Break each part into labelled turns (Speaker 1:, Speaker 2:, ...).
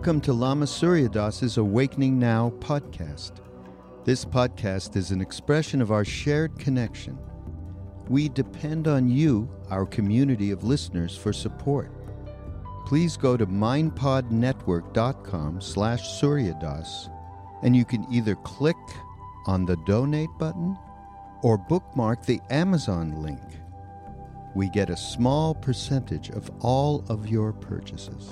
Speaker 1: Welcome to Lama Surya Das's Awakening Now podcast. This podcast is an expression of our shared connection. We depend on you, our community of listeners, for support. Please go to mindpodnetwork.com slash suryadas and you can either click on the donate button or bookmark the Amazon link. We get a small percentage of all of your purchases.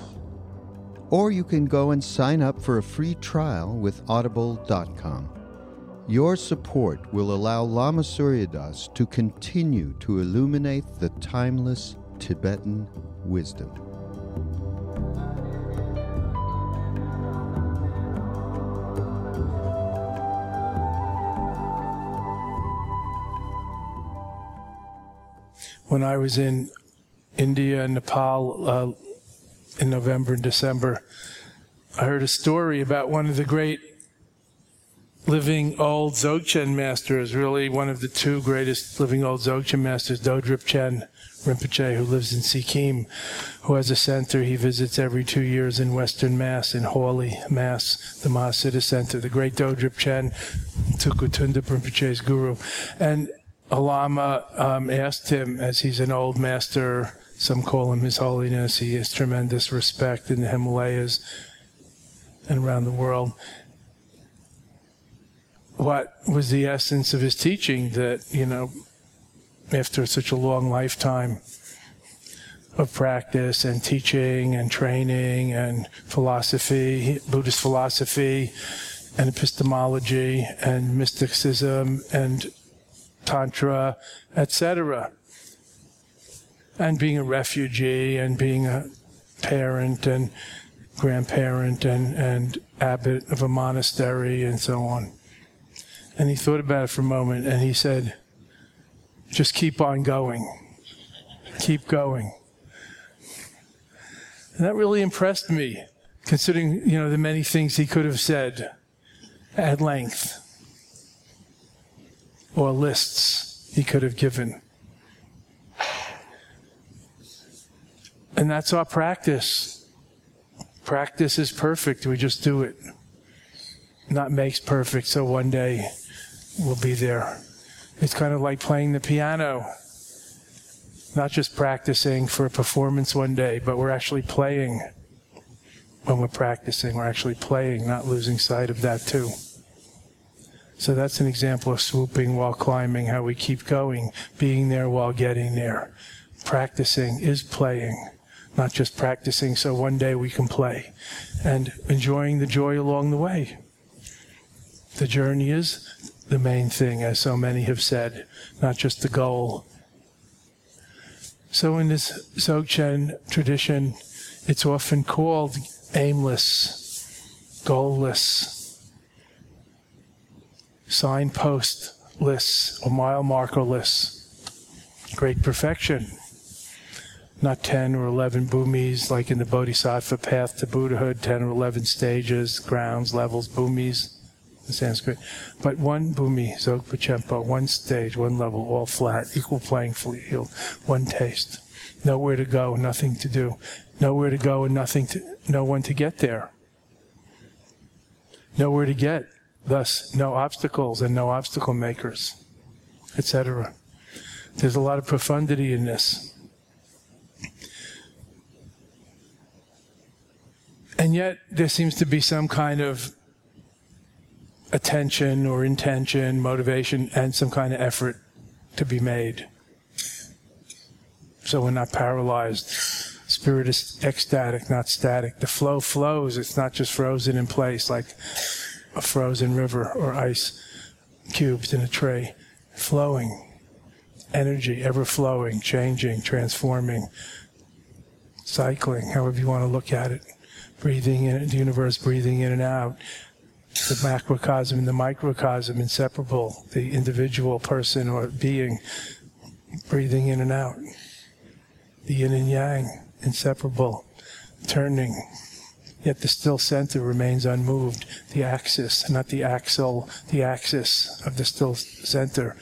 Speaker 1: Or you can go and sign up for a free trial with audible.com. Your support will allow Lama Surya Das to continue to illuminate the timeless Tibetan wisdom.
Speaker 2: When I was in India and Nepal uh, in November and December, I heard a story about one of the great living old Dzogchen masters, really one of the two greatest living old Dzogchen masters, Dodrupchen Rinpoche, who lives in Sikkim, who has a center he visits every two years in Western Mass, in Hawley, Mass, the Mahasiddha Center. The great Dodrupchen, Tukutunda Rinpoche's guru. And a Lama um, asked him, as he's an old master, some call him His Holiness. He has tremendous respect in the Himalayas and around the world. What was the essence of his teaching that, you know, after such a long lifetime of practice and teaching and training and philosophy, Buddhist philosophy and epistemology and mysticism and tantra, etc and being a refugee and being a parent and grandparent and, and abbot of a monastery and so on. And he thought about it for a moment and he said, just keep on going. Keep going. And that really impressed me, considering, you know, the many things he could have said at length or lists he could have given. And that's our practice. Practice is perfect. We just do it. Not makes perfect, so one day we'll be there. It's kind of like playing the piano. Not just practicing for a performance one day, but we're actually playing when we're practicing. We're actually playing, not losing sight of that too. So that's an example of swooping while climbing, how we keep going, being there while getting there. Practicing is playing not just practicing so one day we can play, and enjoying the joy along the way. The journey is the main thing, as so many have said, not just the goal. So in this Dzogchen tradition, it's often called aimless, goalless, signpostless, or mile markerless. Great perfection not 10 or 11 bhumis like in the Bodhisattva path to Buddhahood, 10 or 11 stages, grounds, levels, bhumis in Sanskrit. But one bhumi, Dzogpa Chenpo, one stage, one level, all flat, equal playing field, one taste. nowhere to go, nothing to do, nowhere to go and nothing to, no one to get there. Nowhere to get, thus no obstacles and no obstacle makers, etc. There's a lot of profundity in this. And yet, there seems to be some kind of attention or intention, motivation, and some kind of effort to be made. So we're not paralyzed. Spirit is ecstatic, not static. The flow flows. It's not just frozen in place like a frozen river or ice cubes in a tray. Flowing. Energy, ever flowing, changing, transforming, cycling, however you want to look at it breathing in the universe, breathing in and out, the macrocosm and the microcosm inseparable, the individual person or being breathing in and out, the yin and yang inseparable, turning. Yet the still center remains unmoved. The axis, not the axle, the axis of the still center.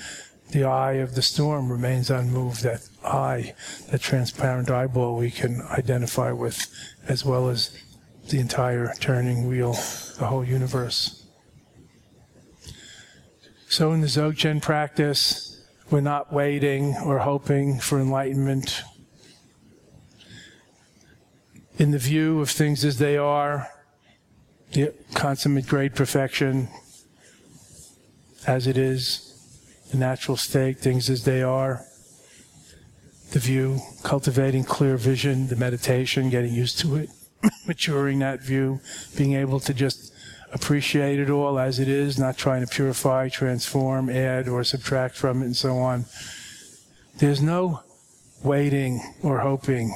Speaker 2: The eye of the storm remains unmoved. That eye, that transparent eyeball we can identify with, as well as the entire turning wheel, the whole universe. So in the Dzogchen practice, we're not waiting or hoping for enlightenment. In the view of things as they are, the consummate great perfection as it is, the natural state, things as they are, the view, cultivating clear vision, the meditation, getting used to it maturing that view, being able to just appreciate it all as it is, not trying to purify, transform, add, or subtract from it, and so on. There's no waiting or hoping.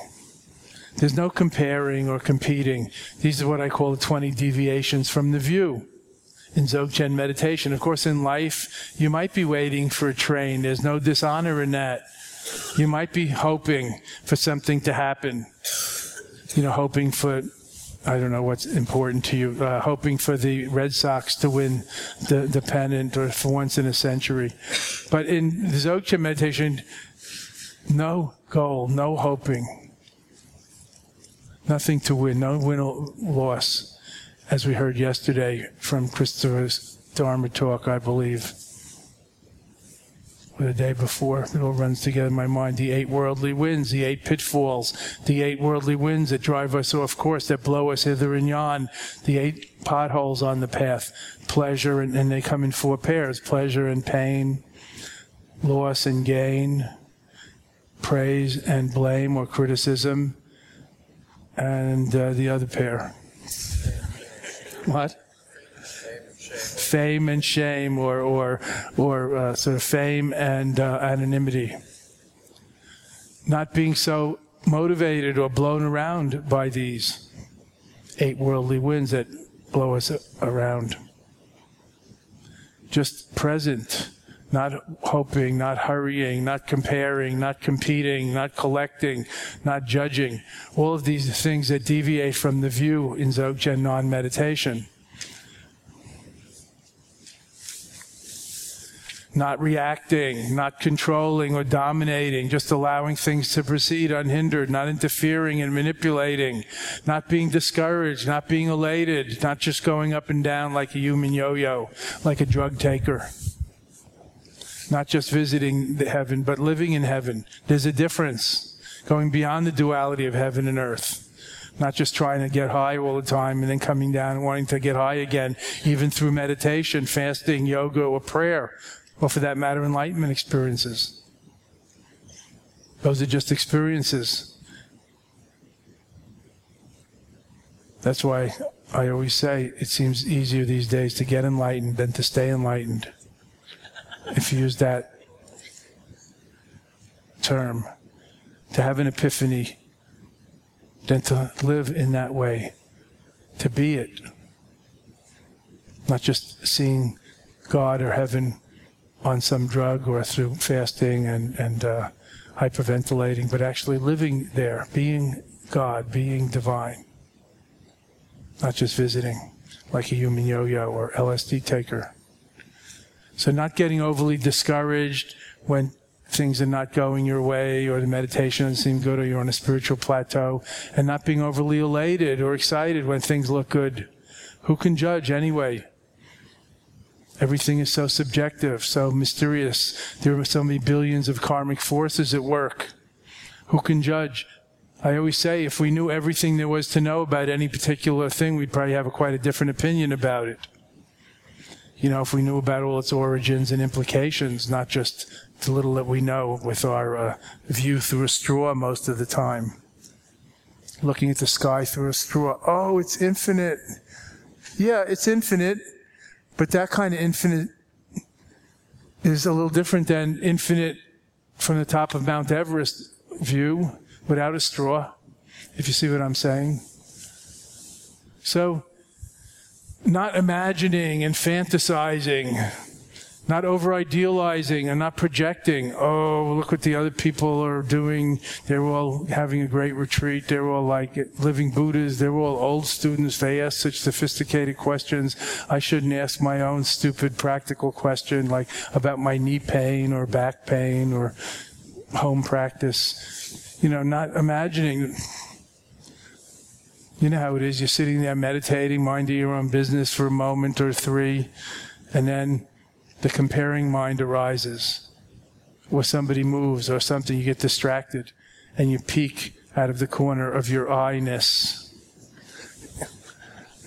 Speaker 2: There's no comparing or competing. These are what I call the 20 deviations from the view in Dzogchen meditation. Of course, in life, you might be waiting for a train. There's no dishonor in that. You might be hoping for something to happen you know, hoping for, I don't know what's important to you, uh, hoping for the Red Sox to win the, the pennant or for once in a century. But in the Dzogchen meditation, no goal, no hoping, nothing to win, no win or loss, as we heard yesterday from Christopher's Dharma talk, I believe the day before. It all runs together in my mind. The eight worldly winds, the eight pitfalls, the eight worldly winds that drive us off course, that blow us hither and yon, the eight potholes on the path, pleasure, and, and they come in four pairs pleasure and pain, loss and gain, praise and blame or criticism, and uh, the other pair. What? Fame and shame or, or, or uh, sort of fame and uh, anonymity. Not being so motivated or blown around by these eight worldly winds that blow us around. Just present, not hoping, not hurrying, not comparing, not competing, not collecting, not judging. All of these things that deviate from the view in Dzogchen non meditation. Not reacting, not controlling or dominating, just allowing things to proceed unhindered, not interfering and manipulating, not being discouraged, not being elated, not just going up and down like a human yo-yo, like a drug taker. Not just visiting the heaven, but living in heaven. There's a difference. Going beyond the duality of heaven and earth not just trying to get high all the time and then coming down and wanting to get high again, even through meditation, fasting, yoga, or prayer or for that matter, enlightenment experiences. Those are just experiences. That's why I always say it seems easier these days to get enlightened than to stay enlightened. If you use that term, to have an epiphany than to live in that way, to be it. Not just seeing God or heaven on some drug or through fasting and, and uh, hyperventilating, but actually living there, being God, being divine, not just visiting like a human yo yo or LSD taker. So, not getting overly discouraged when things are not going your way or the meditation doesn't seem good or you're on a spiritual plateau and not being overly elated or excited when things look good. Who can judge anyway? Everything is so subjective, so mysterious. There are so many billions of karmic forces at work. Who can judge? I always say if we knew everything there was to know about any particular thing, we'd probably have a quite a different opinion about it. You know, if we knew about all its origins and implications, not just the little that we know with our uh, view through a straw most of the time. Looking at the sky through a straw. Oh, it's infinite. Yeah, it's infinite but that kind of infinite is a little different than infinite from the top of Mount Everest view without a straw, if you see what I'm saying. So, not imagining and fantasizing not over idealizing and not projecting. Oh, look what the other people are doing. They're all having a great retreat. They're all like living Buddhas. They're all old students. They ask such sophisticated questions. I shouldn't ask my own stupid practical question like about my knee pain or back pain or home practice. You know, not imagining. You know how it is. You're sitting there meditating, minding your own business for a moment or three, and then the comparing mind arises, or somebody moves, or something, you get distracted, and you peek out of the corner of your eye-ness,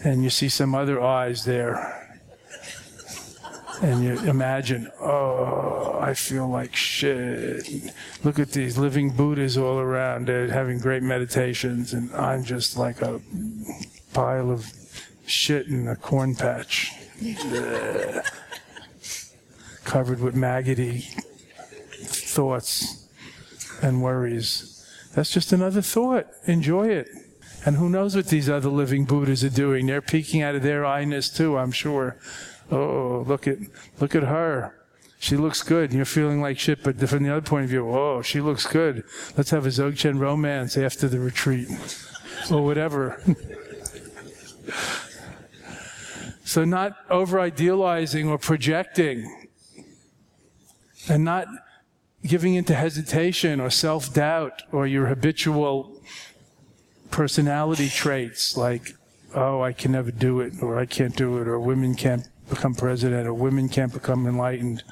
Speaker 2: and you see some other eyes there. And you imagine, oh, I feel like shit. Look at these living Buddhas all around. They're having great meditations, and I'm just like a pile of shit in a corn patch covered with maggoty thoughts and worries. That's just another thought. Enjoy it. And who knows what these other living Buddhas are doing? They're peeking out of their eye-ness too, I'm sure. Oh, look at look at her. She looks good. You're feeling like shit, but from the other point of view, oh, she looks good. Let's have a Dzogchen romance after the retreat. or whatever. so not over idealizing or projecting and not giving into hesitation or self doubt or your habitual personality traits like, oh, I can never do it, or I can't do it, or women can't become president, or women can't become enlightened,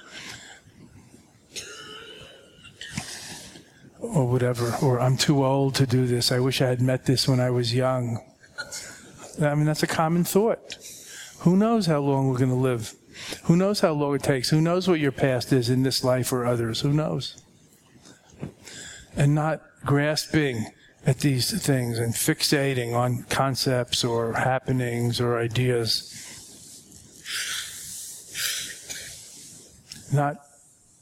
Speaker 2: or whatever, or I'm too old to do this. I wish I had met this when I was young. I mean, that's a common thought. Who knows how long we're going to live? Who knows how long it takes? Who knows what your past is in this life or others? Who knows? And not grasping at these things and fixating on concepts or happenings or ideas. Not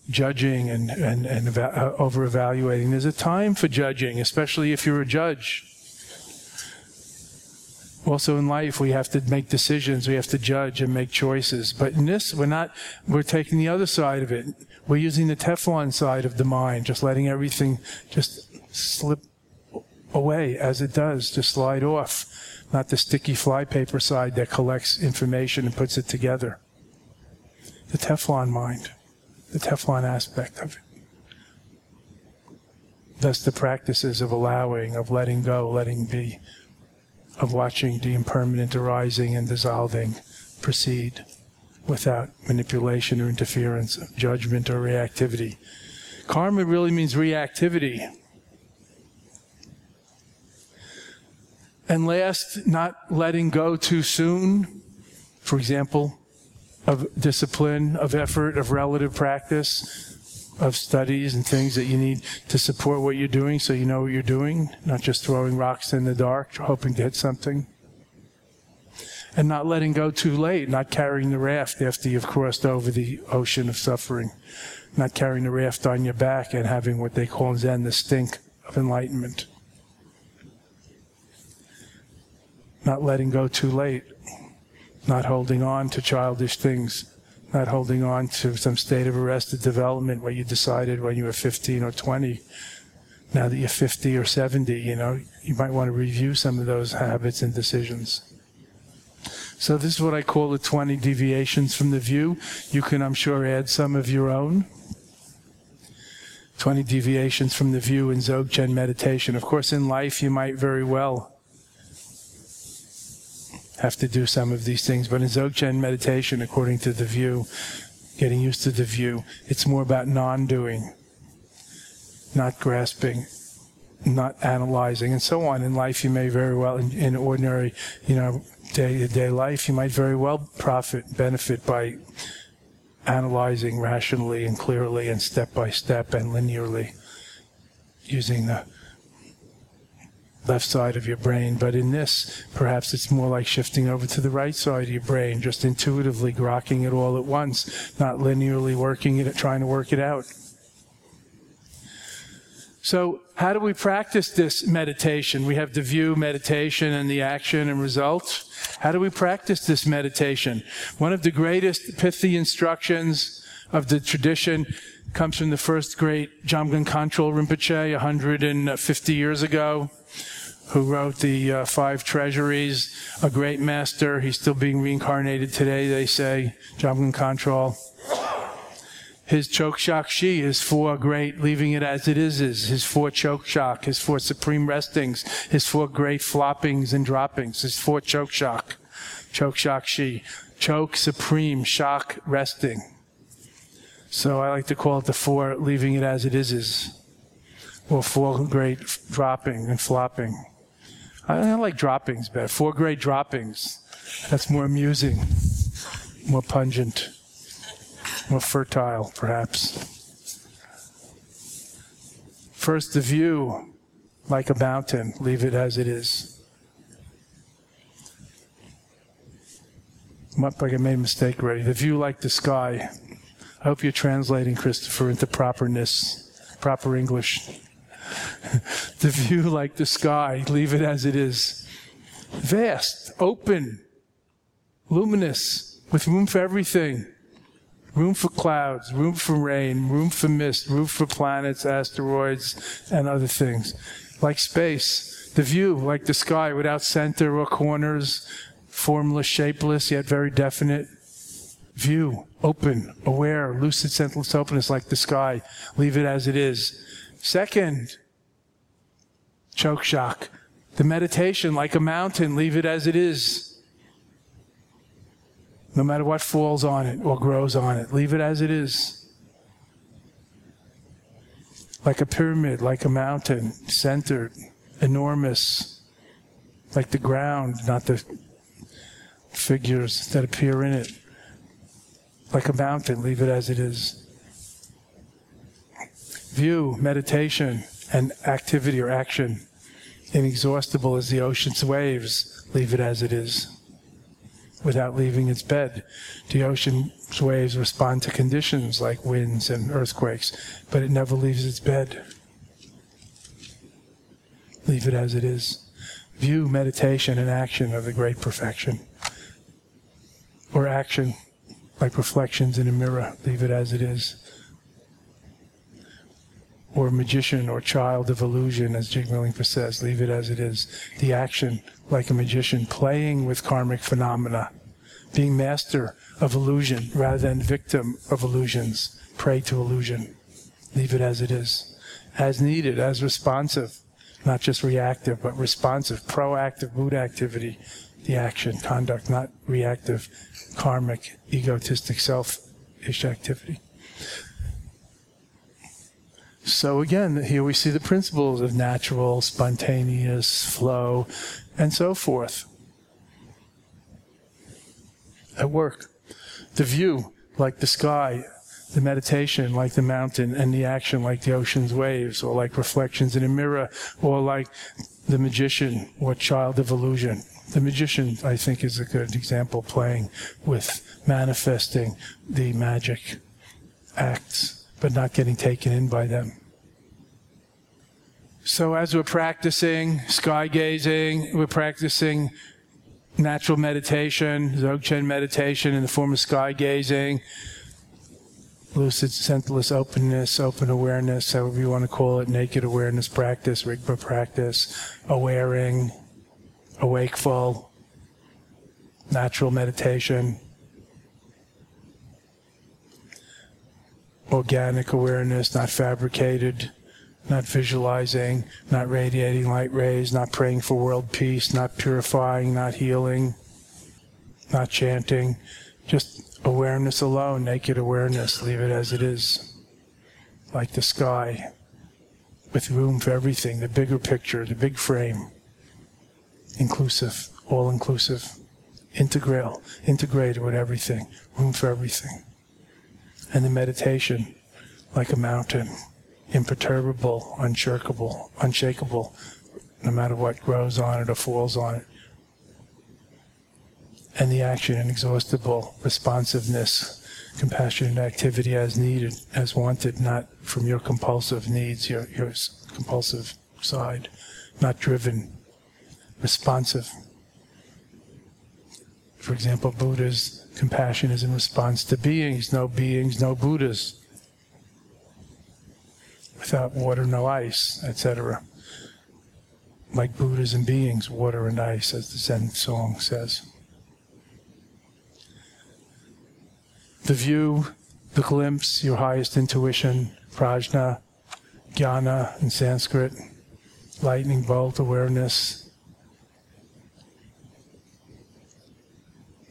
Speaker 2: judging and, and, and uh, over evaluating. There's a time for judging, especially if you're a judge also in life we have to make decisions we have to judge and make choices. But in this we're not we're taking the other side of it. We're using the teflon side of the mind just letting everything just slip away as it does just slide off not the sticky flypaper side that collects information and puts it together. The teflon mind the teflon aspect of it. Thus the practices of allowing of letting go letting be of watching the impermanent arising and dissolving proceed without manipulation or interference, judgment or reactivity. Karma really means reactivity. And last, not letting go too soon, for example, of discipline, of effort, of relative practice, of studies and things that you need to support what you're doing so you know what you're doing, not just throwing rocks in the dark, hoping to hit something. And not letting go too late, not carrying the raft after you've crossed over the ocean of suffering, not carrying the raft on your back and having what they call in Zen the stink of enlightenment. Not letting go too late, not holding on to childish things not holding on to some state of arrested development where you decided when you were 15 or 20. Now that you're 50 or 70, you know, you might want to review some of those habits and decisions. So this is what I call the 20 deviations from the view. You can, I'm sure, add some of your own. 20 deviations from the view in Dzogchen meditation. Of course, in life, you might very well have to do some of these things, but in Dzogchen meditation, according to the view, getting used to the view, it's more about non doing, not grasping, not analyzing, and so on. In life, you may very well, in, in ordinary, you know, day to day life, you might very well profit, benefit by analyzing rationally and clearly and step by step and linearly using the left side of your brain. But in this, perhaps it's more like shifting over to the right side of your brain, just intuitively grokking it all at once, not linearly working it, trying to work it out. So, how do we practice this meditation? We have the view, meditation, and the action and results. How do we practice this meditation? One of the greatest pithy instructions of the tradition comes from the first great Jamgon Kongtrul Rinpoche 150 years ago, who wrote the uh, Five Treasuries, a great master. He's still being reincarnated today, they say, Jamgon Kongtrul. His chokshakshi, his four great, leaving it as it is, is his four chokshak, his four supreme restings, his four great floppings and droppings, his four chokshak, chokshakshi, choke supreme, shock resting. So I like to call it the four leaving it as it is, is or four great dropping and flopping. I, I like droppings better. Four great droppings. That's more amusing, more pungent more fertile, perhaps. First, the view, like a mountain, leave it as it is. Like I made a mistake already. The view, like the sky. I hope you're translating, Christopher, into properness, proper English. the view, like the sky, leave it as it is. Vast, open, luminous, with room for everything room for clouds, room for rain, room for mist, room for planets, asteroids, and other things. Like space, the view, like the sky, without center or corners, formless, shapeless, yet very definite. View, open, aware, lucid, senseless openness, like the sky. Leave it as it is. Second, choke shock. The meditation, like a mountain, leave it as it is no matter what falls on it or grows on it. Leave it as it is. Like a pyramid, like a mountain, centered, enormous, like the ground, not the figures that appear in it. Like a mountain, leave it as it is. View, meditation, and activity or action, inexhaustible as the ocean's waves, leave it as it is without leaving its bed. The ocean's waves respond to conditions like winds and earthquakes, but it never leaves its bed. Leave it as it is. View meditation and action of the great perfection. Or action like reflections in a mirror. Leave it as it is. Or magician or child of illusion, as Jigme Rinpoche says. Leave it as it is. The action like a magician, playing with karmic phenomena, being master of illusion rather than victim of illusions, prey to illusion. Leave it as it is, as needed, as responsive, not just reactive, but responsive, proactive mood activity, the action, conduct, not reactive, karmic, egotistic, selfish activity. So again, here we see the principles of natural, spontaneous flow, and so forth. At work, the view, like the sky, the meditation, like the mountain, and the action, like the ocean's waves, or like reflections in a mirror, or like the magician or child of illusion. The magician, I think, is a good example, playing with manifesting the magic acts, but not getting taken in by them. So as we're practicing sky gazing, we're practicing natural meditation, Dzogchen meditation in the form of sky gazing, lucid, senseless openness, open awareness, however you want to call it, naked awareness practice, Rigpa practice, awareing, awakeful, natural meditation. organic awareness, not fabricated, not visualizing, not radiating light rays, not praying for world peace, not purifying, not healing, not chanting, just awareness alone, naked awareness, leave it as it is, like the sky, with room for everything, the bigger picture, the big frame, inclusive, all inclusive, integral, integrated with everything, room for everything. And the meditation, like a mountain, imperturbable, unshakable, unshakable, no matter what grows on it or falls on it. And the action, inexhaustible responsiveness, compassionate activity as needed, as wanted, not from your compulsive needs, your, your compulsive side, not driven, responsive. For example, Buddha's compassion is in response to beings, no beings, no Buddhas without water, no ice, etc. Like Buddhas and beings, water and ice, as the Zen song says. The view, the glimpse, your highest intuition, prajna, jnana in Sanskrit, lightning bolt awareness.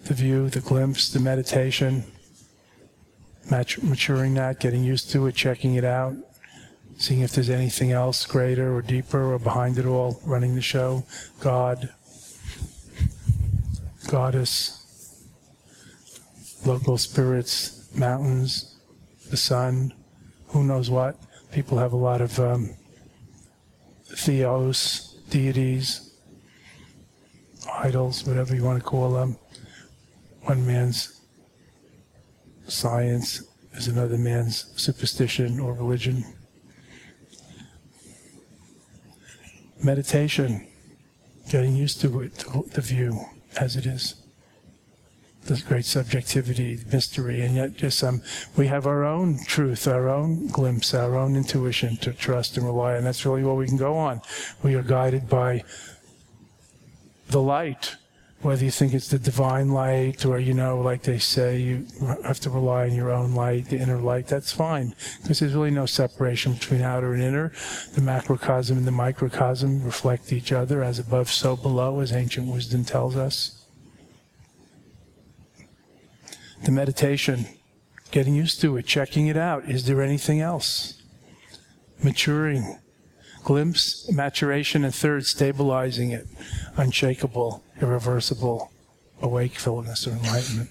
Speaker 2: The view, the glimpse, the meditation, maturing that, getting used to it, checking it out, seeing if there's anything else greater or deeper or behind it all running the show. God, goddess, local spirits, mountains, the sun, who knows what. People have a lot of um, theos, deities, idols, whatever you want to call them. One man's science is another man's superstition or religion. meditation, getting used to it, the view as it is. This great subjectivity, mystery, and yet just um, we have our own truth, our own glimpse, our own intuition to trust and rely on. That's really what we can go on. We are guided by the light whether you think it's the divine light or, you know, like they say, you have to rely on your own light, the inner light, that's fine. Because there's really no separation between outer and inner. The macrocosm and the microcosm reflect each other, as above, so below, as ancient wisdom tells us. The meditation, getting used to it, checking it out. Is there anything else? Maturing glimpse, maturation, and third, stabilizing it, unshakable, irreversible awakefulness or enlightenment.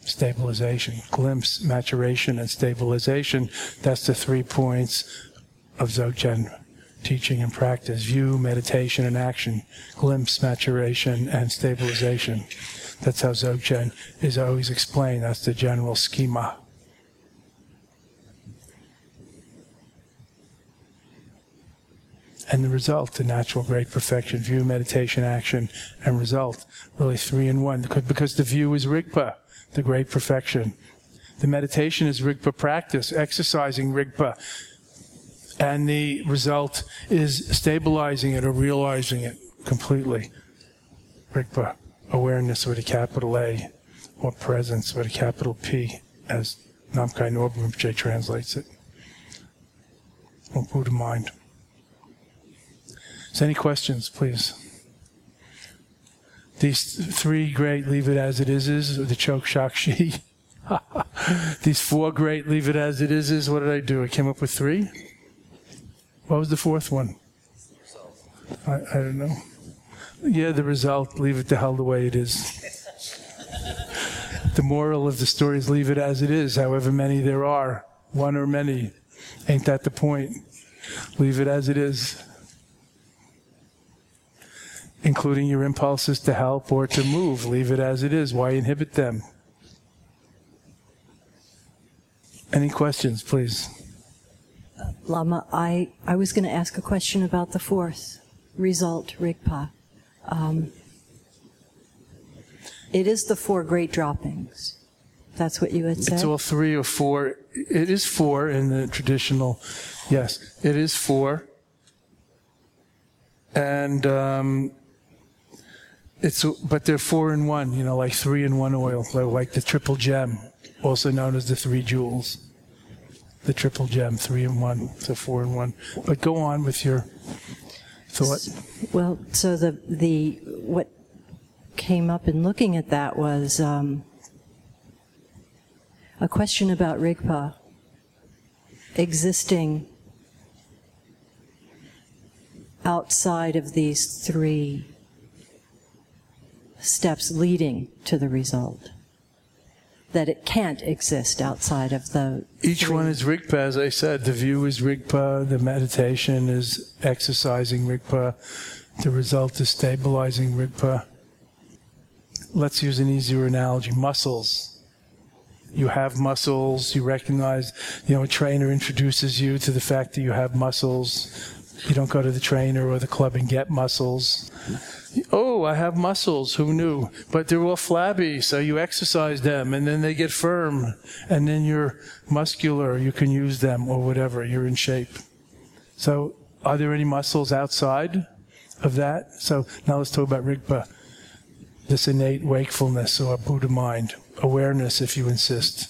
Speaker 2: Stabilization, glimpse, maturation, and stabilization. That's the three points of Dzogchen teaching and practice view, meditation, and action, glimpse, maturation, and stabilization. That's how Dzogchen is always explained. That's the general schema. and the result, the natural great perfection, view, meditation, action, and result. Really three in one. Because the view is Rigpa, the great perfection. The meditation is Rigpa practice, exercising Rigpa. And the result is stabilizing it or realizing it completely. Rigpa, awareness with a capital A, or presence with a capital P, as Namkhai Norbu translates it. Or Buddha mind. So, any questions, please? These three great leave it as it is is the choke shakshi. These four great leave it as it is is what did I do? I came up with three. What was the fourth one? I, I don't know. Yeah, the result, leave it the hell the way it is. the moral of the story is leave it as it is, however many there are, one or many. Ain't that the point? Leave it as it is including your impulses to help or to move. Leave it as it is. Why inhibit them? Any questions, please?
Speaker 3: Lama, I, I was going to ask a question about the fourth result, Rigpa. Um, it is the four great droppings. That's what you had said?
Speaker 2: It's all three or four. It is four in the traditional, yes, it is four. And um, it's but they're four in one, you know, like three in one oil, like the triple gem, also known as the three jewels. the triple gem, three in one, so four in one. But go on with your thought.
Speaker 3: Well, so the the what came up in looking at that was um, a question about Rigpa existing outside of these three steps leading to the result. That it can't exist outside of the.
Speaker 2: Each
Speaker 3: three.
Speaker 2: one is Rigpa, as I said. The view is Rigpa, the meditation is exercising Rigpa, the result is stabilizing Rigpa. Let's use an easier analogy muscles. You have muscles, you recognize, you know, a trainer introduces you to the fact that you have muscles. You don't go to the trainer or the club and get muscles. Oh, I have muscles. Who knew? But they're all flabby, so you exercise them and then they get firm. And then you're muscular. You can use them or whatever. You're in shape. So, are there any muscles outside of that? So, now let's talk about Rigpa. This innate wakefulness or Buddha mind. Awareness, if you insist.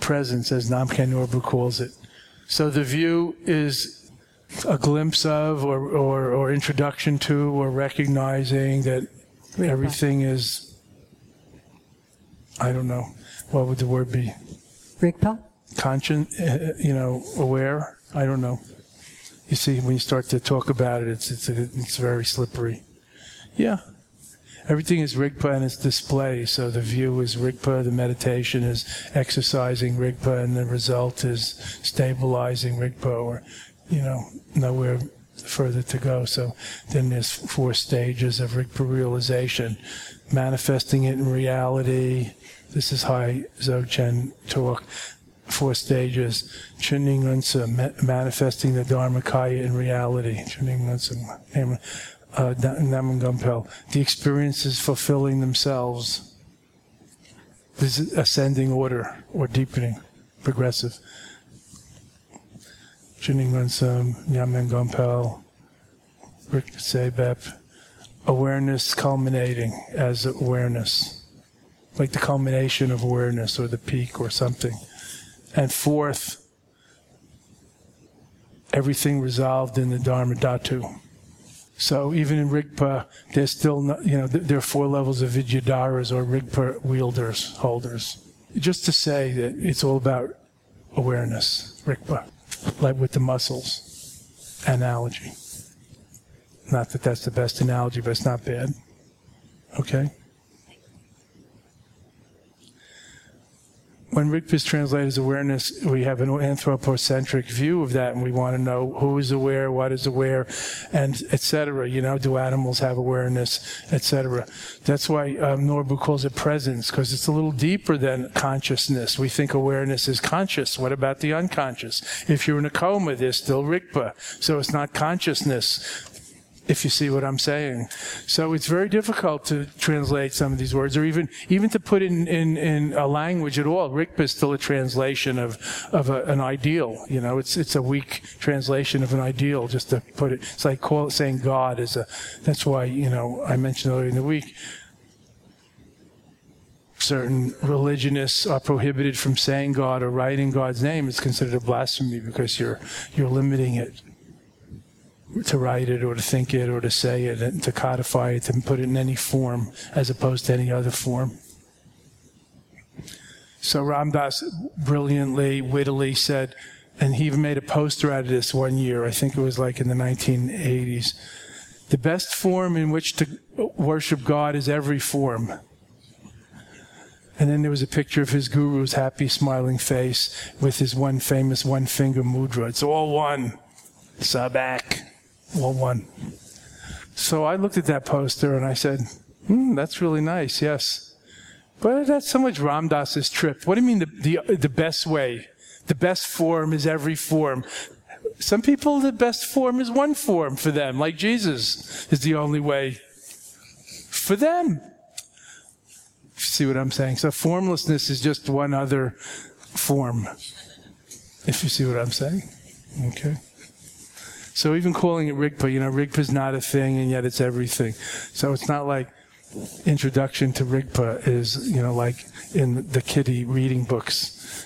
Speaker 2: Presence, as Namkhai Norbu calls it. So, the view is a glimpse of or, or, or introduction to or recognizing that everything is i don't know what would the word be?
Speaker 3: Rigpa?
Speaker 2: conscious uh, you know aware? I don't know. You see when you start to talk about it it's it's it's very slippery. Yeah. Everything is rigpa and it's display so the view is rigpa the meditation is exercising rigpa and the result is stabilizing rigpa or you know, nowhere further to go. So then there's four stages of realization, manifesting it in reality. This is high Dzogchen talk. Four stages. Chuning Unsa, manifesting the Dharmakaya in reality. Chuning Unsa, uh, Naman Gumpel. The experiences fulfilling themselves. This is ascending order or deepening, progressive. Chuning Gunsum, Nyamen Gompel, Rick Sebep, awareness culminating as awareness, like the culmination of awareness or the peak or something. And fourth, everything resolved in the Dharma Dhatu. So even in Rigpa, there's still, not, you know, there are four levels of Vidyadharas or Rigpa wielders, holders. Just to say that it's all about awareness, Rigpa like with the muscles analogy. Not that that's the best analogy, but it's not bad. Okay? When Rigpa is translated as awareness, we have an anthropocentric view of that, and we want to know who is aware, what is aware, and etc. You know, do animals have awareness, etc. That's why um, Norbu calls it presence, because it's a little deeper than consciousness. We think awareness is conscious. What about the unconscious? If you're in a coma, there's still Rigpa, so it's not consciousness if you see what I'm saying. So it's very difficult to translate some of these words, or even even to put in in, in a language at all. Rigpa is still a translation of of a, an ideal. You know, it's it's a weak translation of an ideal. Just to put it, it's like call saying God is a. That's why you know I mentioned earlier in the week. Certain religionists are prohibited from saying God or writing God's name. It's considered a blasphemy because you're you're limiting it to write it or to think it or to say it and to codify it and put it in any form as opposed to any other form. So Ram Dass brilliantly, wittily said, and he even made a poster out of this one year, I think it was like in the 1980s. The best form in which to worship God is every form. And then there was a picture of his guru's happy, smiling face with his one famous one finger mudra. It's all one. Sab ek. Well, one. So I looked at that poster and I said, hmm, that's really nice, yes. But that's so much Ram Dass's trip. What do you mean the, the, the best way? The best form is every form. Some people, the best form is one form for them, like Jesus is the only way for them. See what I'm saying? So formlessness is just one other form, if you see what I'm saying. Okay. So even calling it Rigpa, you know, Rigpa is not a thing and yet it's everything. So it's not like introduction to Rigpa is, you know, like in the kiddie reading books.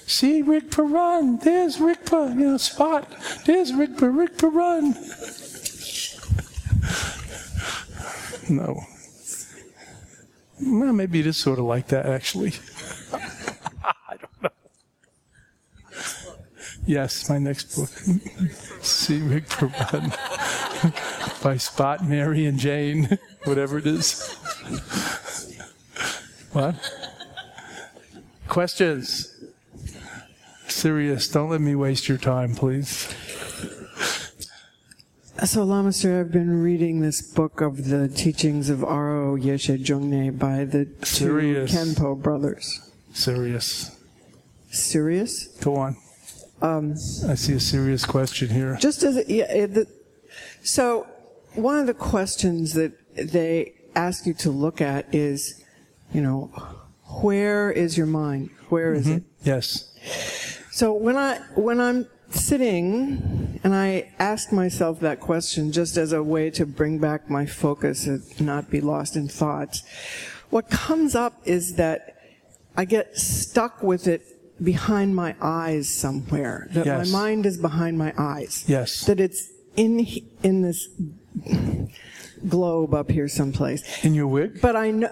Speaker 2: See Rigpa run. There's Rigpa, you know, spot. There's Rigpa, Rigpa run. no. Well, maybe it is sort of like that, actually. I don't know. Yes, my next book. Rigpa run by Spot, Mary, and Jane, whatever it is. what? Questions? Serious. Don't let me waste your time, please.
Speaker 4: So, Lama Sir, I've been reading this book of the teachings of Aro Yeshe Jungne by the two
Speaker 2: Serious.
Speaker 4: Khenpo brothers.
Speaker 2: Serious.
Speaker 4: Serious?
Speaker 2: Go on.
Speaker 4: Um,
Speaker 2: I see a serious question here.
Speaker 4: just as yeah, it, the, so, one of the questions that they ask you to look at is, you know, where is your mind? Where is it?
Speaker 2: Yes.
Speaker 4: So when I when I'm sitting and I ask myself that question just as a way to bring back my focus and not be lost in thoughts, what comes up is that I get stuck with it behind my eyes somewhere. That
Speaker 2: Yes.
Speaker 4: my mind is behind my eyes.
Speaker 2: Yes.
Speaker 4: That it's in in this globe up here someplace.
Speaker 2: In your wig?
Speaker 4: But I know,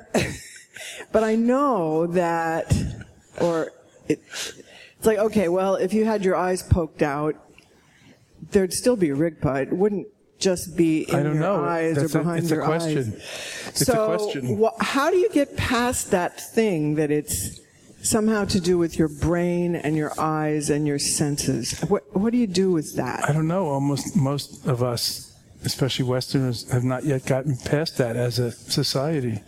Speaker 4: but I know that, or it, it's like, okay, well, if you had your eyes poked out, there'd still be a Rigpa. It wouldn't just be in
Speaker 2: I don't
Speaker 4: your
Speaker 2: know.
Speaker 4: eyes
Speaker 2: That's
Speaker 4: or
Speaker 2: a,
Speaker 4: behind
Speaker 2: it's a question.
Speaker 4: eyes.
Speaker 2: It's
Speaker 4: so,
Speaker 2: a question.
Speaker 4: wha- how do you get past that thing that it's somehow to do with your brain and your eyes and your senses? What, what do you do with that?
Speaker 2: I don't know. Almost most of us, especially Westerners, have not yet gotten past that as a society.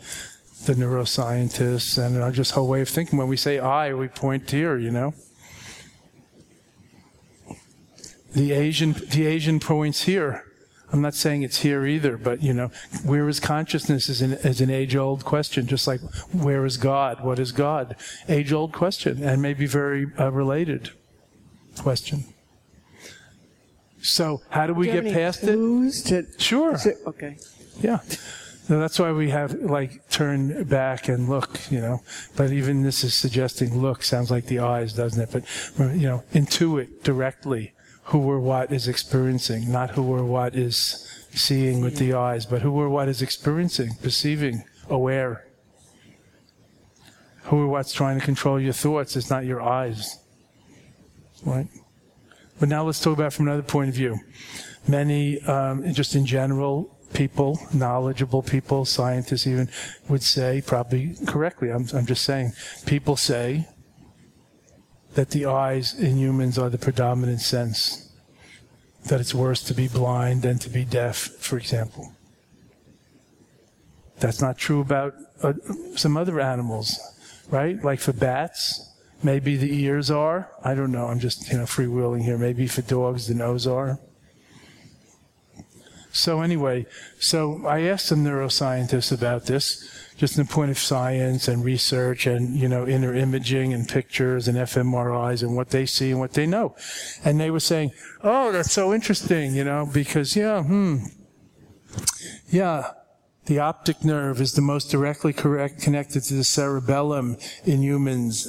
Speaker 2: The neuroscientists and our just whole way of thinking. When we say I, we point here, you know. The Asian, the Asian points here. I'm not saying it's here either, but you know, where is consciousness is an, is an age-old question, just like where is God? What is God? Age-old question, and maybe very uh, related question. So, how do we
Speaker 4: Do
Speaker 2: get past it?
Speaker 4: To,
Speaker 2: Sure.
Speaker 4: to- okay.
Speaker 2: Yeah. So that's why we have like turn back and look, you know. But even this is suggesting look sounds like the eyes, doesn't it? But you know, intuit directly who or what is experiencing, not who or what is seeing with the eyes, but who or what is experiencing, perceiving, aware. Who or what's trying to control your thoughts is not your eyes. Right? But now let's talk about from another point of view. Many, um, just in general, people, knowledgeable people, scientists even, would say, probably correctly, I'm, I'm just saying, people say that the eyes in humans are the predominant sense. That it's worse to be blind than to be deaf, for example. That's not true about uh, some other animals, right? Like for bats, maybe the ears are. I don't know. I'm just, you know, freewheeling here. Maybe for dogs, the nose are. So anyway, so I asked some neuroscientists about this, just in the point of science and research and, you know, inner imaging and pictures and fMRIs and what they see and what they know. And they were saying, oh, that's so interesting, you know, because, yeah, hmm, yeah, the optic nerve is the most directly correct, connected to the cerebellum in humans.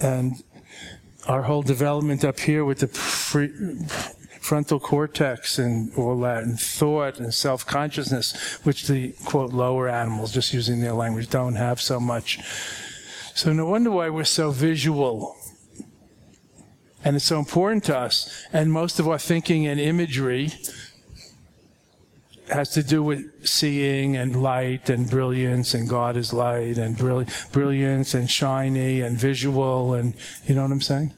Speaker 2: And our whole development up here with the pre- frontal cortex and all that, and thought and self consciousness, which the quote lower animals, just using their language, don't have so much. So no wonder why we're so visual. And it's so important to us. And most of our thinking and imagery has to do with seeing and light and brilliance and God is light and brill- brilliance and shiny and visual and you know what I'm saying?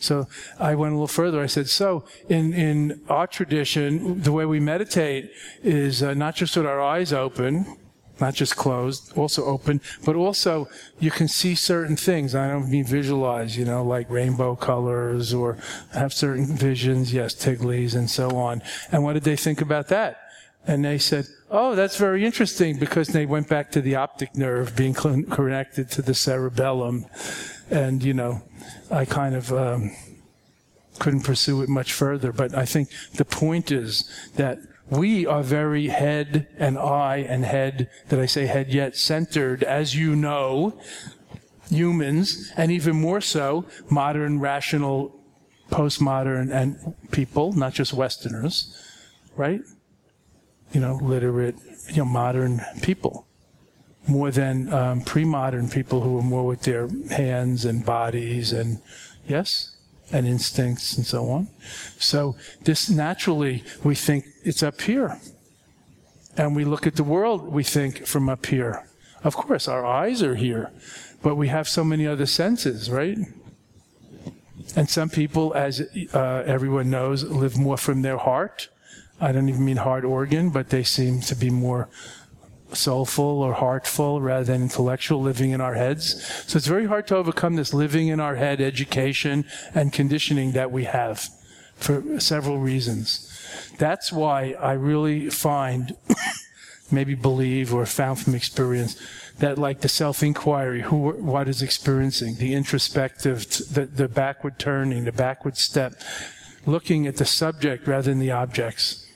Speaker 2: So I went a little further. I said, so in, in our tradition, the way we meditate is uh, not just with our eyes open, not just closed, also open, but also you can see certain things. I don't mean visualize, you know, like rainbow colors or have certain visions, yes, tiglies and so on. And what did they think about that? And they said, oh, that's very interesting because they went back to the optic nerve being connected to the cerebellum. And, you know, I kind of um, couldn't pursue it much further. But I think the point is that we are very head and eye and head, did I say head yet, centered, as you know, humans, and even more so, modern, rational, postmodern and people, not just Westerners, right? You know, literate, you know, modern people. More than um, pre modern people who were more with their hands and bodies and, yes? and instincts and so on. So this naturally, we think it's up here. And we look at the world, we think from up here. Of course, our eyes are here, but we have so many other senses, right? And some people, as uh, everyone knows, live more from their heart. I don't even mean heart organ, but they seem to be more soulful or heartful rather than intellectual living in our heads. So it's very hard to overcome this living in our head education and conditioning that we have for several reasons. That's why I really find, maybe believe or found from experience, that like the self-inquiry, who, what is experiencing, the introspective, the, the backward turning, the backward step, looking at the subject rather than the objects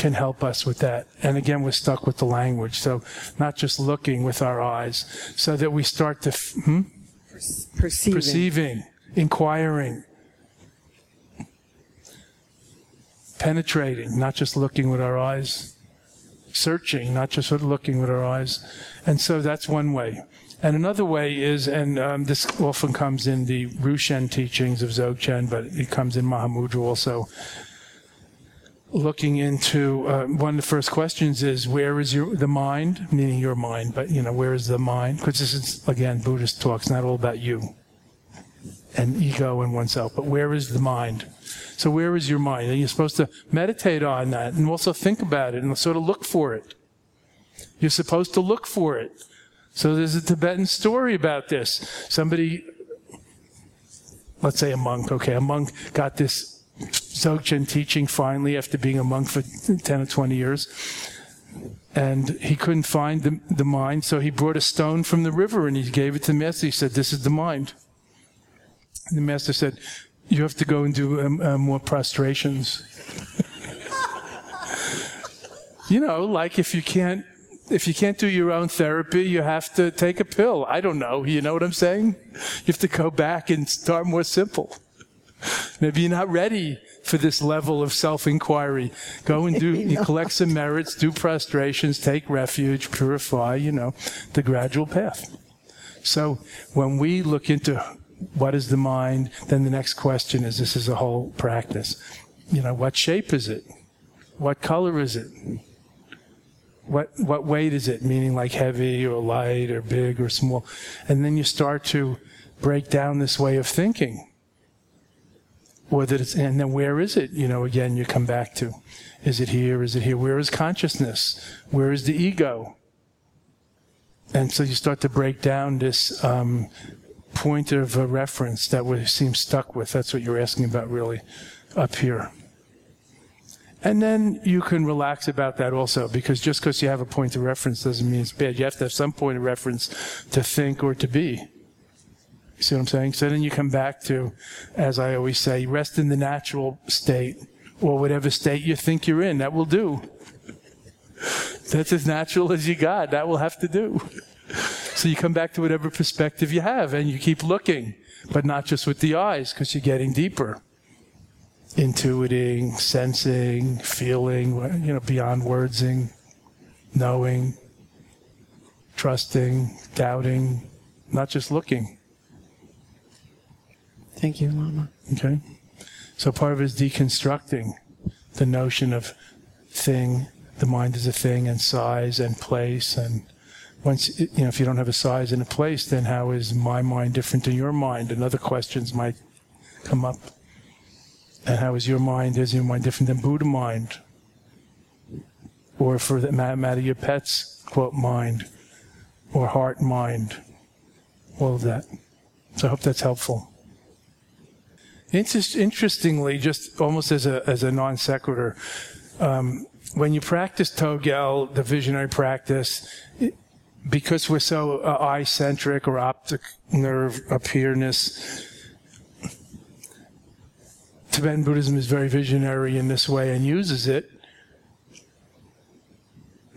Speaker 2: can help us with that. And again, we're stuck with the language. So not just looking with our eyes, so that we start to, hmm?
Speaker 4: perceiving.
Speaker 2: perceiving, inquiring, penetrating, not just looking with our eyes, searching, not just looking with our eyes. And so that's one way. And another way is, and um, this often comes in the Rushen teachings of Dzogchen, but it comes in Mahamudra also, looking into uh, one of the first questions is where is your the mind? Meaning your mind but you know where is the mind? Because this is again buddhist talk talks not all about you and ego and oneself but where is the mind? So where is your mind? And you're supposed to meditate on that and also think about it and sort of look for it. You're supposed to look for it. So there's a tibetan story about this. Somebody let's say a monk okay a monk got this Dzogchen teaching finally after being a monk for 10 or 20 years. And he couldn't find the, the mind, so he brought a stone from the river and he gave it to the master. He said, This is the mind. And the master said, You have to go and do um, uh, more prostrations. you know, like if you can't if you can't do your own therapy, you have to take a pill. I don't know. You know what I'm saying? You have to go back and start more simple. Maybe you're not ready for this level of self-inquiry. Go and do, you collect some merits, do prostrations, take refuge, purify, you know, the gradual path. So when we look into what is the mind, then the next question is, this is a whole practice. You know, what shape is it? What color is it? What, what weight is it? Meaning like heavy or light or big or small. And then you start to break down this way of thinking that it's, and then where is it? You know, again, you come back to, is it here? Is it here? Where is consciousness? Where is the ego? And so you start to break down this um, point of a reference that we seem stuck with. That's what you're asking about, really, up here. And then you can relax about that also, because just because you have a point of reference doesn't mean it's bad. You have to have some point of reference to think or to be. You see what I'm saying? So then you come back to, as I always say, rest in the natural state or whatever state you think you're in. That will do. That's as natural as you got. That will have to do. So you come back to whatever perspective you have and you keep looking, but not just with the eyes because you're getting deeper. Intuiting, sensing, feeling, you know, beyond wordsing, knowing, trusting, doubting, not just looking.
Speaker 4: Thank you, Lama.
Speaker 2: Okay. So part of it is deconstructing the notion of thing, the mind is a thing, and size and place. And once, you know, if you don't have a size and a place, then how is my mind different than your mind? And other questions might come up. And how is your mind, is your mind different than Buddha mind? Or for that matter, of your pet's, quote, mind, or heart mind, all of that. So I hope that's helpful. Interestingly, just almost as a, as a non sequitur, um, when you practice Togel, the visionary practice, because we're so uh, eye centric or optic nerve here-ness, Tibetan Buddhism is very visionary in this way and uses it.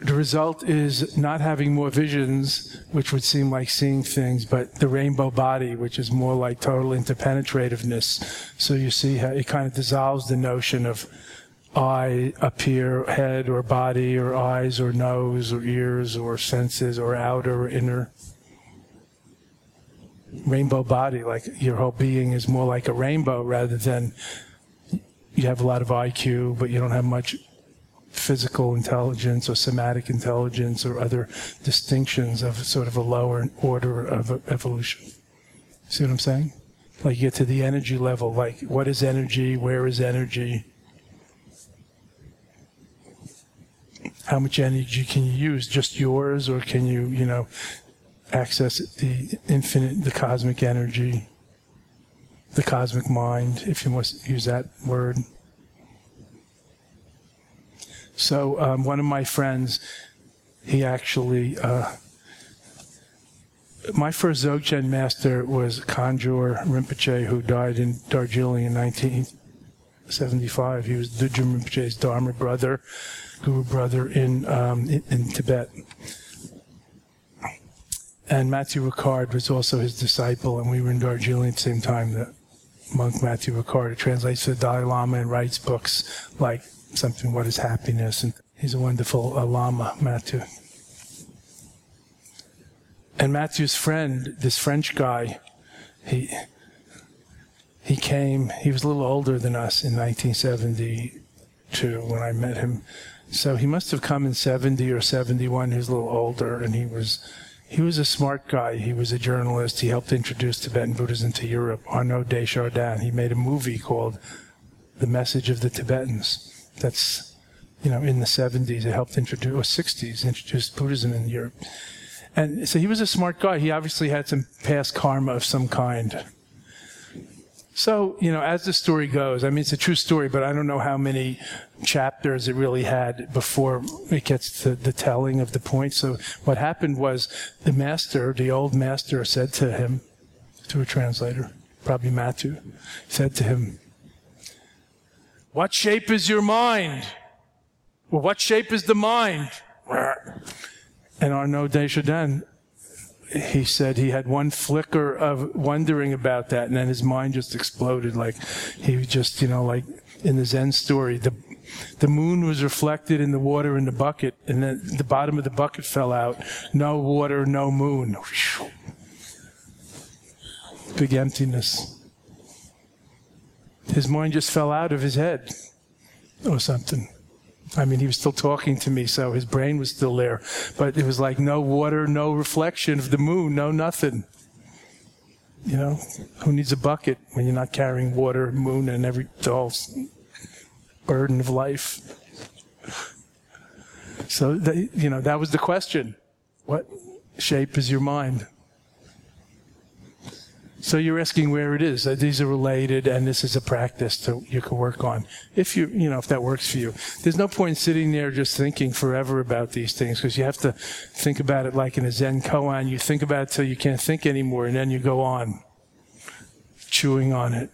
Speaker 2: The result is not having more visions, which would seem like seeing things, but the rainbow body, which is more like total interpenetrativeness. So you see how it kind of dissolves the notion of eye appear head or body or eyes or nose or ears or senses or outer or inner. Rainbow body, like your whole being is more like a rainbow rather than you have a lot of IQ, but you don't have much physical intelligence or somatic intelligence or other distinctions of sort of a lower order of evolution. See what I'm saying? Like you get to the energy level, like what is energy? Where is energy? How much energy can you use? Just yours, or can you, you know, access the infinite, the cosmic energy, the cosmic mind, if you must use that word? So um, one of my friends, he actually, uh, my first Dzogchen master was Khangyur Rinpoche, who died in Darjeeling in 1975. He was Dudjom Rinpoche's Dharma brother, guru brother in, um, in, in Tibet. And Matthieu Ricard was also his disciple, and we were in Darjeeling at the same time. The monk Matthieu Ricard translates the Dalai Lama and writes books like something, What is Happiness? And he's a wonderful uh, Lama, Matthieu. And Matthieu's friend, this French guy, he, he came, he was a little older than us in 1972 when I met him. So he must have come in 70 or 71. He was a little older and he was, he was a smart guy. He was a journalist. He helped introduce Tibetan Buddhism to Europe. Arnaud Desjardins. He made a movie called The Message of the Tibetans that's you know in the 70s. It helped introduce or 60s introduced Buddhism in Europe. And so he was a smart guy. He obviously had some past karma of some kind. So, you know, as the story goes, I mean, it's a true story, but I don't know how many chapters it really had before it gets to the telling of the point. So what happened was the master, the old master said to him, to a translator, probably Matthieu, said to him, what shape is your mind? Well, what shape is the mind? And Arnaud Desjardins, he said he had one flicker of wondering about that, and then his mind just exploded. Like he just, you know, like in the Zen story, the the moon was reflected in the water in the bucket, and then the bottom of the bucket fell out. No water, no moon. Big emptiness his mind just fell out of his head or something. I mean, he was still talking to me, so his brain was still there. But it was like no water, no reflection of the moon, no nothing. You know, who needs a bucket when you're not carrying water, moon, and every whole burden of life? So, you know, that was the question. What shape is your mind? So you're asking where it is. Uh, these are related, and this is a practice that you can work on. If you, you know, if that works for you. There's no point sitting there just thinking forever about these things because you have to think about it like in a Zen koan. You think about it till you can't think anymore, and then you go on chewing on it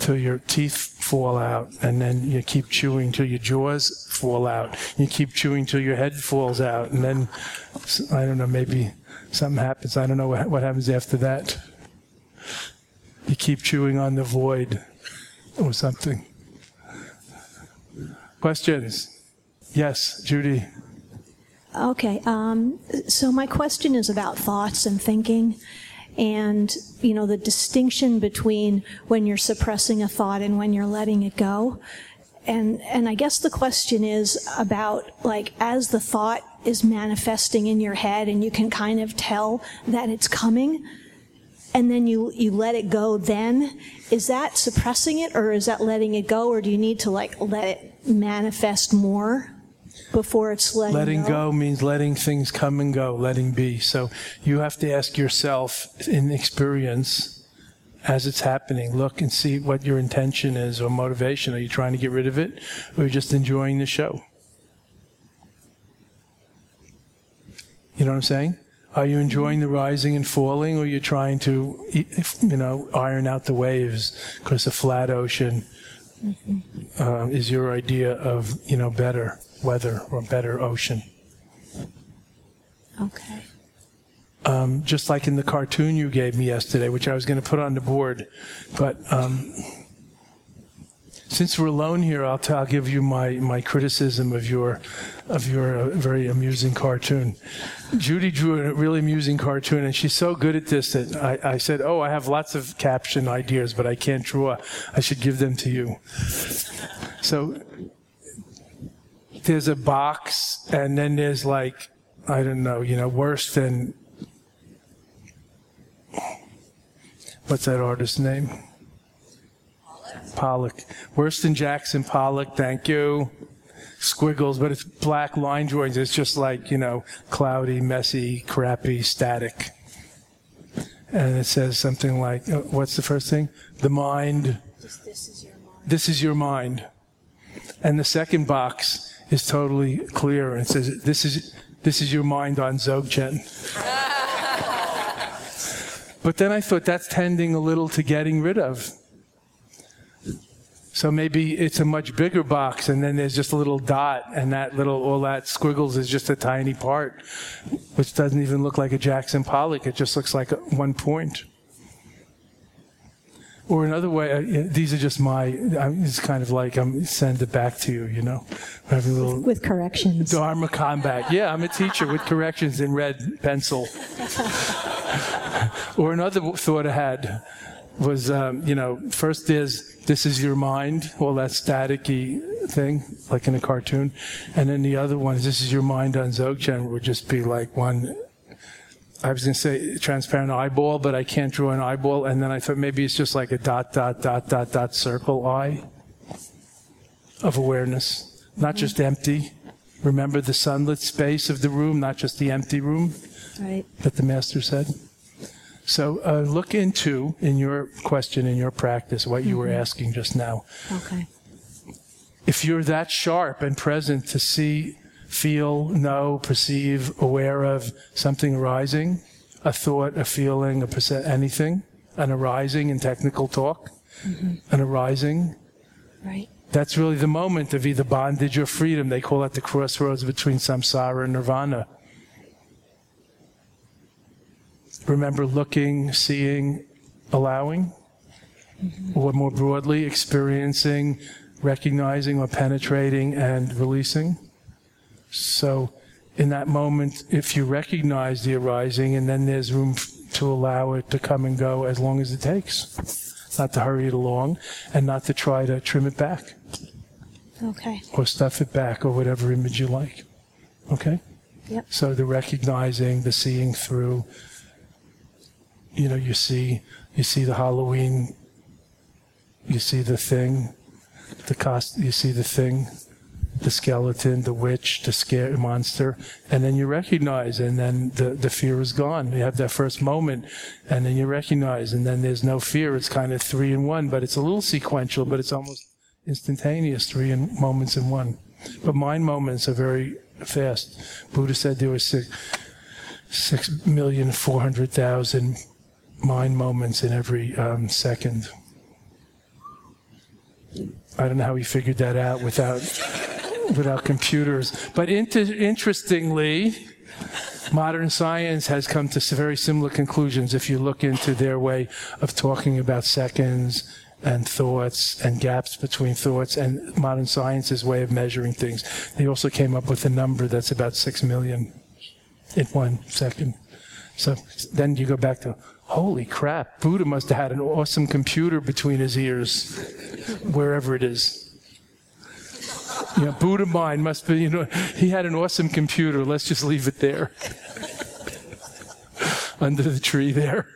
Speaker 2: till your teeth fall out, and then you keep chewing till your jaws fall out. You keep chewing till your head falls out, and then I don't know, maybe something happens. I don't know what, what happens after that you keep chewing on the void or something. Questions? Yes, Judy.
Speaker 5: Okay, um, so my question is about thoughts and thinking, and you know the distinction between when you're suppressing a thought and when you're letting it go. And and I guess the question is about like as the thought is manifesting in your head, and you can kind of tell that it's coming and then you, you let it go then, is that suppressing it or is that letting it go or do you need to like let it manifest more? before it's letting, go?
Speaker 2: letting go? go? means letting things come and go, letting be. So you have to ask yourself in experience as it's happening, look and see what your intention is or motivation. Are you trying to get rid of it or are you just enjoying the show? You know what I'm saying? Are you enjoying the rising and falling, or you're trying to, you know, iron out the waves because a flat ocean uh, is your idea of you know better weather or better ocean.
Speaker 5: Okay.
Speaker 2: Um, just like in the cartoon you gave me yesterday, which I was going to put on the board, but um, since we're alone here, I'll, t- I'll give you my, my criticism of your of your uh, very amusing cartoon. Judy drew a really amusing cartoon, and she's so good at this that I, I said, "Oh, I have lots of caption ideas, but I can't draw. I should give them to you." So there's a box, and then there's like I don't know, you know, worse than what's that artist's name? Pollock. Worse than Jackson Pollock, thank you. Squiggles, but it's black line drawings. It's just like, you know, cloudy, messy, crappy, static. And it says something like, uh, what's the first thing? The mind. this is your mind. This is your mind. And the second box is totally clear. And it says, this is, this is your mind on Dzogchen. but then I thought that's tending a little to getting rid of. So maybe it's a much bigger box, and then there's just a little dot, and that little, all that squiggles is just a tiny part, which doesn't even look like a Jackson Pollock. It just looks like a, one point. Or another way, uh, these are just my, it's kind of like I'm send it back to you, you know?
Speaker 5: Little with corrections.
Speaker 2: Dharma combat. Yeah, I'm a teacher with corrections in red pencil. or another thought I had was, um, you know, first is this is your mind, all that staticky thing, like in a cartoon. And then the other one is this is your mind on Dzogchen would just be like one, I was going to say transparent eyeball, but I can't draw an eyeball. And then I thought maybe it's just like a dot, dot, dot, dot, dot circle eye of awareness, not mm-hmm. just empty. Remember the sunlit space of the room, not just the empty room
Speaker 5: right.
Speaker 2: that the master said. So uh, look into, in your question, in your practice, what you mm-hmm. were asking just now.
Speaker 5: Okay.
Speaker 2: If you're that sharp and present to see, feel, know, perceive, aware of something arising, a thought, a feeling, a percent, anything, an arising in technical talk, mm-hmm. an arising.
Speaker 5: Right.
Speaker 2: That's really the moment of either bondage or freedom. They call it the crossroads between samsara and nirvana. Remember looking, seeing, allowing, mm-hmm. or more broadly, experiencing, recognizing, or penetrating and releasing. So, in that moment, if you recognize the arising, and then there's room to allow it to come and go as long as it takes, not to hurry it along, and not to try to trim it back.
Speaker 5: Okay.
Speaker 2: Or stuff it back, or whatever image you like. Okay?
Speaker 5: Yep.
Speaker 2: So the recognizing, the seeing through, you know, you see, you see the Halloween, you see the thing, the cost, you see the thing, the skeleton, the witch, the scare monster, and then you recognize, and then the, the fear is gone. You have that first moment, and then you recognize, and then there's no fear. It's kind of three in one, but it's a little sequential, but it's almost instantaneous, three in, moments in one. But mind moments are very fast. Buddha said there were six, six million four hundred thousand mind moments in every um, second. I don't know how he figured that out without without computers. But inter- interestingly, modern science has come to very similar conclusions if you look into their way of talking about seconds and thoughts and gaps between thoughts and modern science's way of measuring things. They also came up with a number that's about 6 million in one second. So then you go back to holy crap, Buddha must have had an awesome computer between his ears, wherever it is. You know, Buddha mind must be, you know, he had an awesome computer. Let's just leave it there. Under the tree there.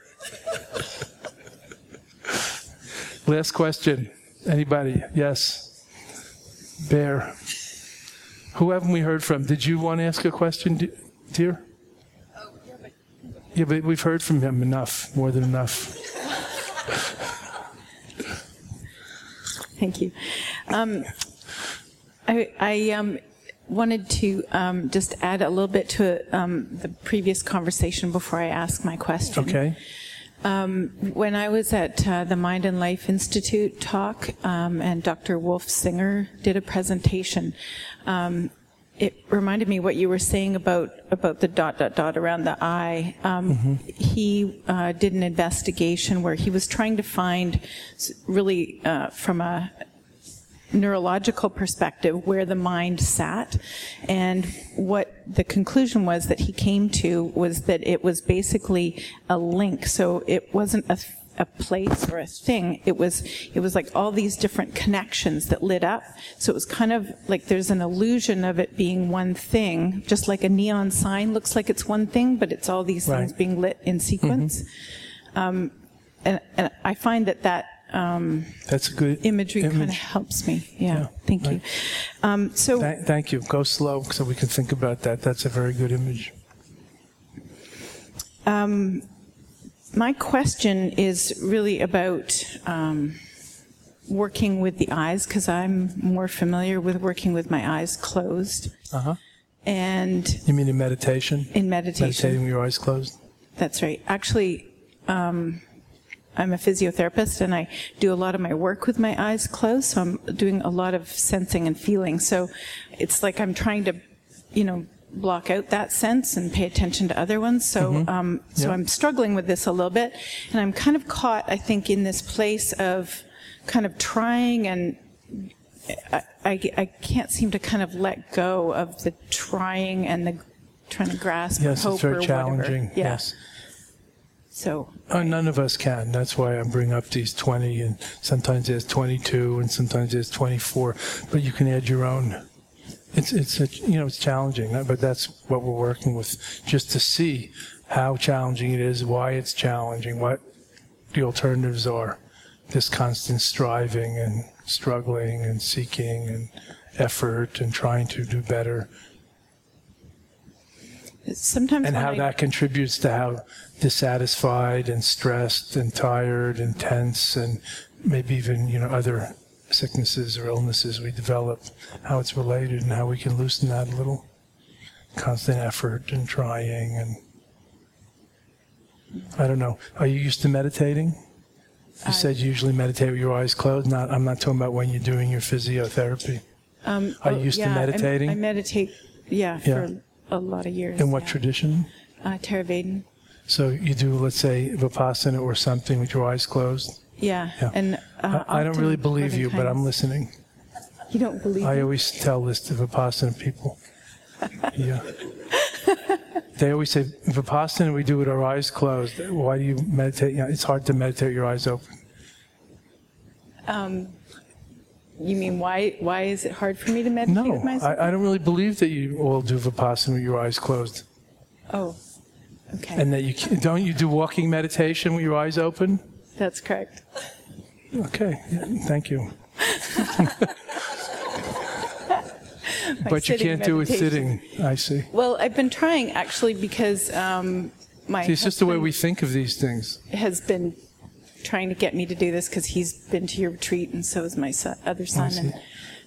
Speaker 2: Last question. Anybody? Yes. Bear. Who haven't we heard from? Did you want to ask a question, dear? Yeah, but we've heard from him enough, more than enough.
Speaker 6: Thank you. Um, I, I um, wanted to um, just add a little bit to um, the previous conversation before I ask my question.
Speaker 2: Okay.
Speaker 6: Um, when I was at uh, the Mind and Life Institute talk, um, and Dr. Wolf Singer did a presentation, um, it reminded me what you were saying about about the dot dot dot around the eye. Um, mm-hmm. He uh, did an investigation where he was trying to find, really uh, from a neurological perspective where the mind sat. And what the conclusion was that he came to was that it was basically a link. So it wasn't a a place or a thing. It was, it was like all these different connections that lit up. So it was kind of like there's an illusion of it being one thing, just like a neon sign looks like it's one thing, but it's all these right. things being lit in sequence. Mm-hmm. Um, and, and I find that that um,
Speaker 2: That's a good
Speaker 6: imagery
Speaker 2: image.
Speaker 6: kind of helps me. Yeah, yeah thank right. you. Um, so
Speaker 2: Th- thank you. Go slow so we can think about that. That's a very good image.
Speaker 6: Um, my question is really about um, working with the eyes because I'm more familiar with working with my eyes closed.
Speaker 2: Uh huh.
Speaker 6: And
Speaker 2: you mean in meditation?
Speaker 6: In meditation,
Speaker 2: meditating with your eyes closed.
Speaker 6: That's right. Actually, um, I'm a physiotherapist and I do a lot of my work with my eyes closed, so I'm doing a lot of sensing and feeling. So it's like I'm trying to, you know, block out that sense and pay attention to other ones. So, mm-hmm. um, so yep. I'm struggling with this a little bit, and I'm kind of caught, I think, in this place of kind of trying and. I, I, I can't seem to kind of let go of the trying and the trying to grasp
Speaker 2: yes,
Speaker 6: hope
Speaker 2: it's very
Speaker 6: or
Speaker 2: challenging.
Speaker 6: Whatever. Yeah.
Speaker 2: Yes.
Speaker 6: So
Speaker 2: uh, none of us can. That's why I bring up these 20, and sometimes there's 22, and sometimes there's 24. But you can add your own. It's it's a, you know it's challenging, but that's what we're working with, just to see how challenging it is, why it's challenging, what the alternatives are. This constant striving and struggling and seeking and effort and trying to do better
Speaker 6: sometimes
Speaker 2: and how
Speaker 6: I,
Speaker 2: that contributes to how dissatisfied and stressed and tired and tense and maybe even you know other sicknesses or illnesses we develop how it's related and how we can loosen that a little constant effort and trying and I don't know are you used to meditating you I, said you usually meditate with your eyes closed not I'm not talking about when you're doing your physiotherapy um, are you oh, used
Speaker 6: yeah,
Speaker 2: to meditating
Speaker 6: I, I meditate yeah, yeah, for a lot of years.
Speaker 2: In what tradition?
Speaker 6: Uh, Theravada.
Speaker 2: So you do, let's say, vipassana or something with your eyes closed.
Speaker 6: Yeah, yeah. and
Speaker 2: uh, I, I, don't really believe you, but I'm listening.
Speaker 6: You don't believe? I
Speaker 2: me? always tell this to vipassana people. yeah. they always say vipassana we do with our eyes closed. Why do you meditate? You know, it's hard to meditate with your eyes open.
Speaker 6: Um, you mean why? Why is it hard for me to meditate
Speaker 2: no? I, I don't really believe that you all do vipassana with your eyes closed.
Speaker 6: Oh, okay.
Speaker 2: And that you don't you do walking meditation with your eyes open?
Speaker 6: That's correct.
Speaker 2: Okay, thank you. but you can't do it sitting. I see.
Speaker 6: Well, I've been trying actually because um, my.
Speaker 2: See, it's just the way we think of these things.
Speaker 6: Has been trying to get me to do this because he's been to your retreat and so is my son, other son. And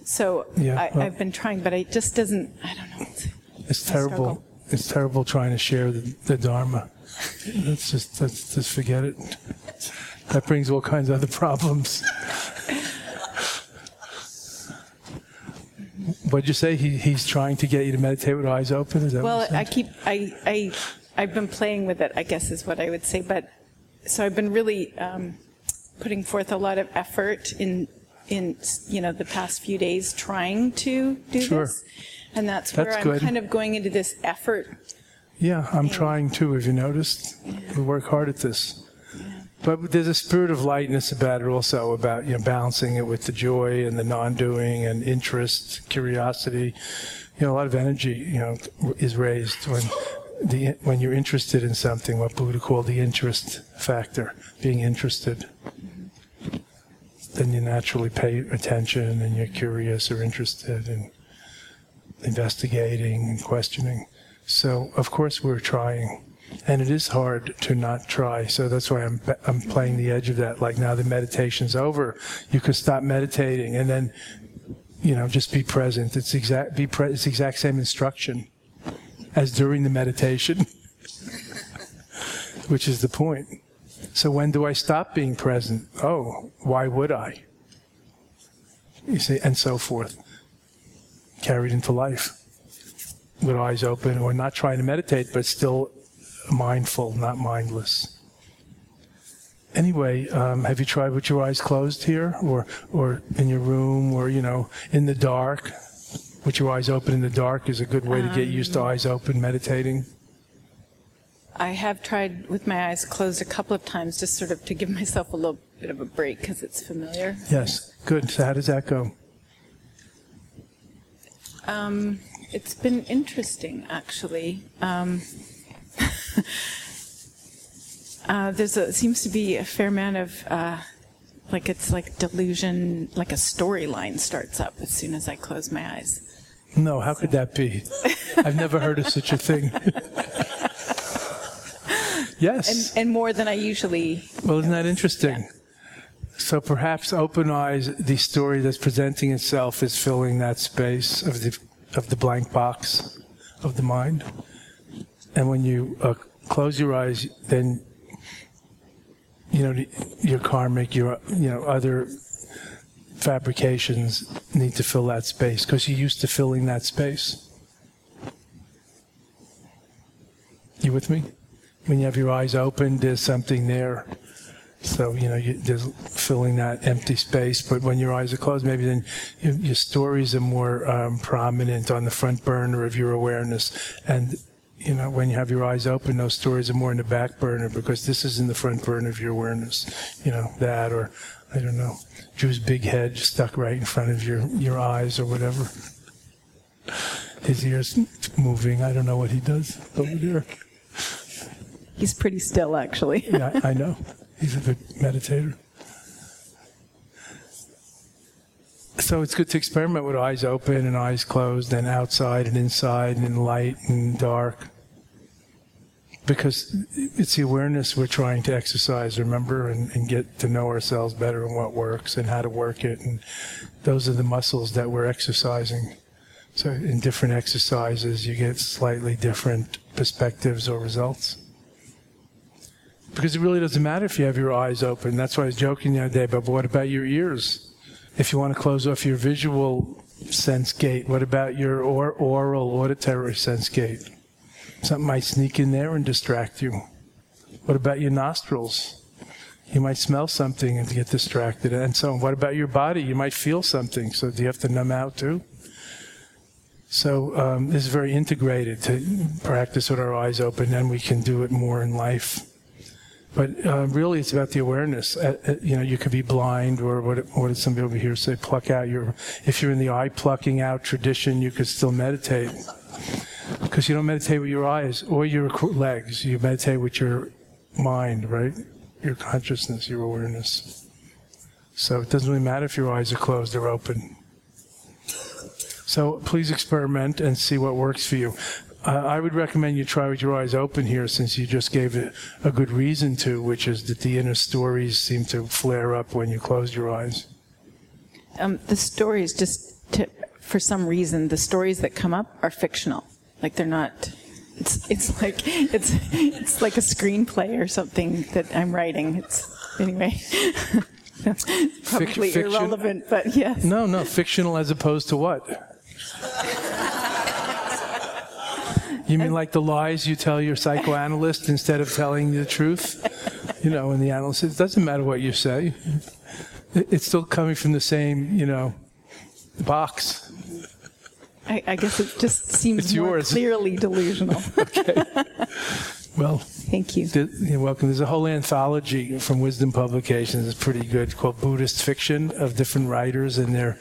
Speaker 6: so yeah, I, well, I've been trying, but it just doesn't, I don't know.
Speaker 2: It's, it's terrible. Struggle. It's terrible trying to share the, the Dharma. Let's just, let's just forget it. That brings all kinds of other problems. What'd you say? He, he's trying to get you to meditate with eyes open? Is that
Speaker 6: well, I keep, I, I, I've been playing with it, I guess is what I would say, but so I've been really um, putting forth a lot of effort in in you know the past few days trying to do
Speaker 2: sure.
Speaker 6: this, and that's, that's where I'm good. kind of going into this effort.
Speaker 2: Yeah, I'm and, trying too. Have you noticed? Yeah. We work hard at this. But there's a spirit of lightness about it also, about you know balancing it with the joy and the non-doing and interest, curiosity. You know, a lot of energy you know is raised when the, when you're interested in something, what Buddha called the interest factor, being interested, then you naturally pay attention and you're curious or interested in investigating and questioning. So, of course, we're trying. And it is hard to not try. So that's why I'm, I'm playing the edge of that. Like now the meditation's over. You could stop meditating and then, you know, just be present. It's exact, be pre- it's exact same instruction as during the meditation, which is the point. So when do I stop being present? Oh, why would I? You see, and so forth. Carried into life with eyes open or not trying to meditate, but still mindful, not mindless. Anyway, um, have you tried with your eyes closed here, or or in your room, or you know, in the dark? With your eyes open in the dark is a good way to get used to
Speaker 6: Um,
Speaker 2: eyes open meditating.
Speaker 6: I have tried with my eyes closed a couple of times, just sort of to give myself a little bit of a break because it's familiar.
Speaker 2: Yes, good. So how does that go?
Speaker 6: Um, it's been interesting, actually. Um, uh, there's a seems to be a fair amount of uh, like it's like delusion, like a storyline starts up as soon as I close my eyes.
Speaker 2: No, how could that be? I've never heard of such a thing. yes.
Speaker 6: And, and more than I usually.
Speaker 2: Well, isn't that interesting? So perhaps open eyes, the story that's presenting itself is filling that space of the of the blank box of the mind. And when you uh, close your eyes, then you know your karmic, your you know other fabrications need to fill that space because you're used to filling that space. You with me? When you have your eyes open, there's something there. So, you know, you, there's filling that empty space. But when your eyes are closed, maybe then your, your stories are more um, prominent on the front burner of your awareness. And, you know, when you have your eyes open, those stories are more in the back burner because this is in the front burner of your awareness. You know, that or, I don't know, Drew's big head stuck right in front of your, your eyes or whatever. His ears moving. I don't know what he does over there.
Speaker 6: He's pretty still, actually.
Speaker 2: Yeah, I I know. He's a good meditator. So it's good to experiment with eyes open and eyes closed, and outside and inside, and in light and dark. Because it's the awareness we're trying to exercise, remember, and, and get to know ourselves better and what works and how to work it. And those are the muscles that we're exercising. So in different exercises, you get slightly different perspectives or results because it really doesn't matter if you have your eyes open. That's why I was joking the other day about what about your ears? If you want to close off your visual sense gate, what about your or, oral auditory sense gate? Something might sneak in there and distract you. What about your nostrils? You might smell something and get distracted, and so. What about your body? You might feel something, so do you have to numb out too? So um, this is very integrated to practice with our eyes open, and we can do it more in life. But uh, really, it's about the awareness. Uh, uh, you know, you could be blind, or what, what did some people over here say? Pluck out your. If you're in the eye plucking out tradition, you could still meditate. Because you don't meditate with your eyes or your legs. You meditate with your mind, right? Your consciousness, your awareness. So it doesn't really matter if your eyes are closed or open. So please experiment and see what works for you. Uh, I would recommend you try with your eyes open here since you just gave it a good reason to, which is that the inner stories seem to flare up when you close your eyes.
Speaker 6: Um, the stories just to, for some reason the stories that come up are fictional. Like they're not. It's it's like it's it's like a screenplay or something that I'm writing. It's anyway. Probably
Speaker 2: fiction?
Speaker 6: irrelevant, but yes.
Speaker 2: No, no, fictional as opposed to what? You mean like the lies you tell your psychoanalyst instead of telling the truth? You know, and the analyst says, it doesn't matter what you say. It's still coming from the same, you know, box.
Speaker 6: I, I guess it just seems
Speaker 2: It's
Speaker 6: more
Speaker 2: yours.
Speaker 6: clearly delusional. okay.
Speaker 2: Well,
Speaker 6: Thank you.
Speaker 2: th- you're welcome. There's a whole anthology from Wisdom Publications. It's pretty good, called Buddhist Fiction of different writers and their,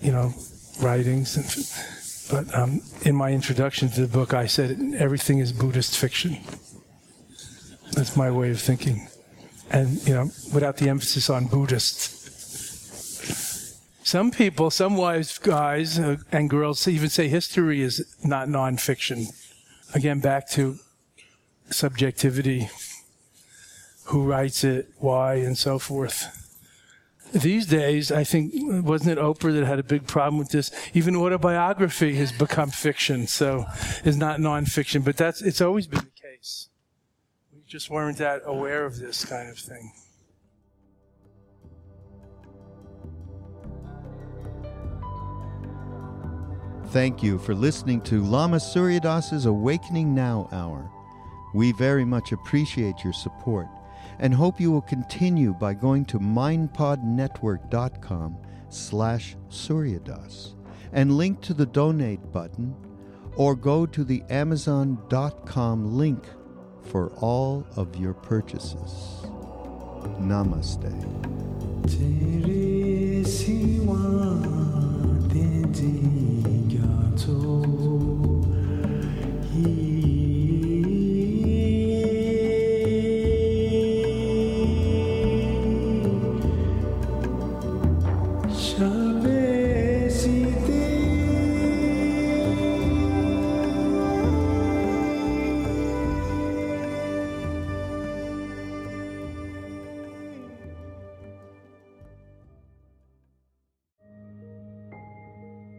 Speaker 2: you know, writings. But um, in my introduction to the book, I said everything is Buddhist fiction. That's my way of thinking, and you know, without the emphasis on Buddhist. Some people, some wives, guys uh, and girls even say history is not nonfiction. Again, back to subjectivity, who writes it, why, and so forth. These days, I think, wasn't it Oprah that had a big problem with this? Even autobiography has become fiction, so it's not nonfiction, but that's, it's always been the case. We just weren't that aware of this kind of thing.
Speaker 1: Thank you for listening to Lama Surya Das's Awakening Now Hour. We very much appreciate your support and hope you will continue by going to mindpodnetwork.com slash suryadas and link to the donate button or go to the amazon.com link for all of your purchases. Namaste.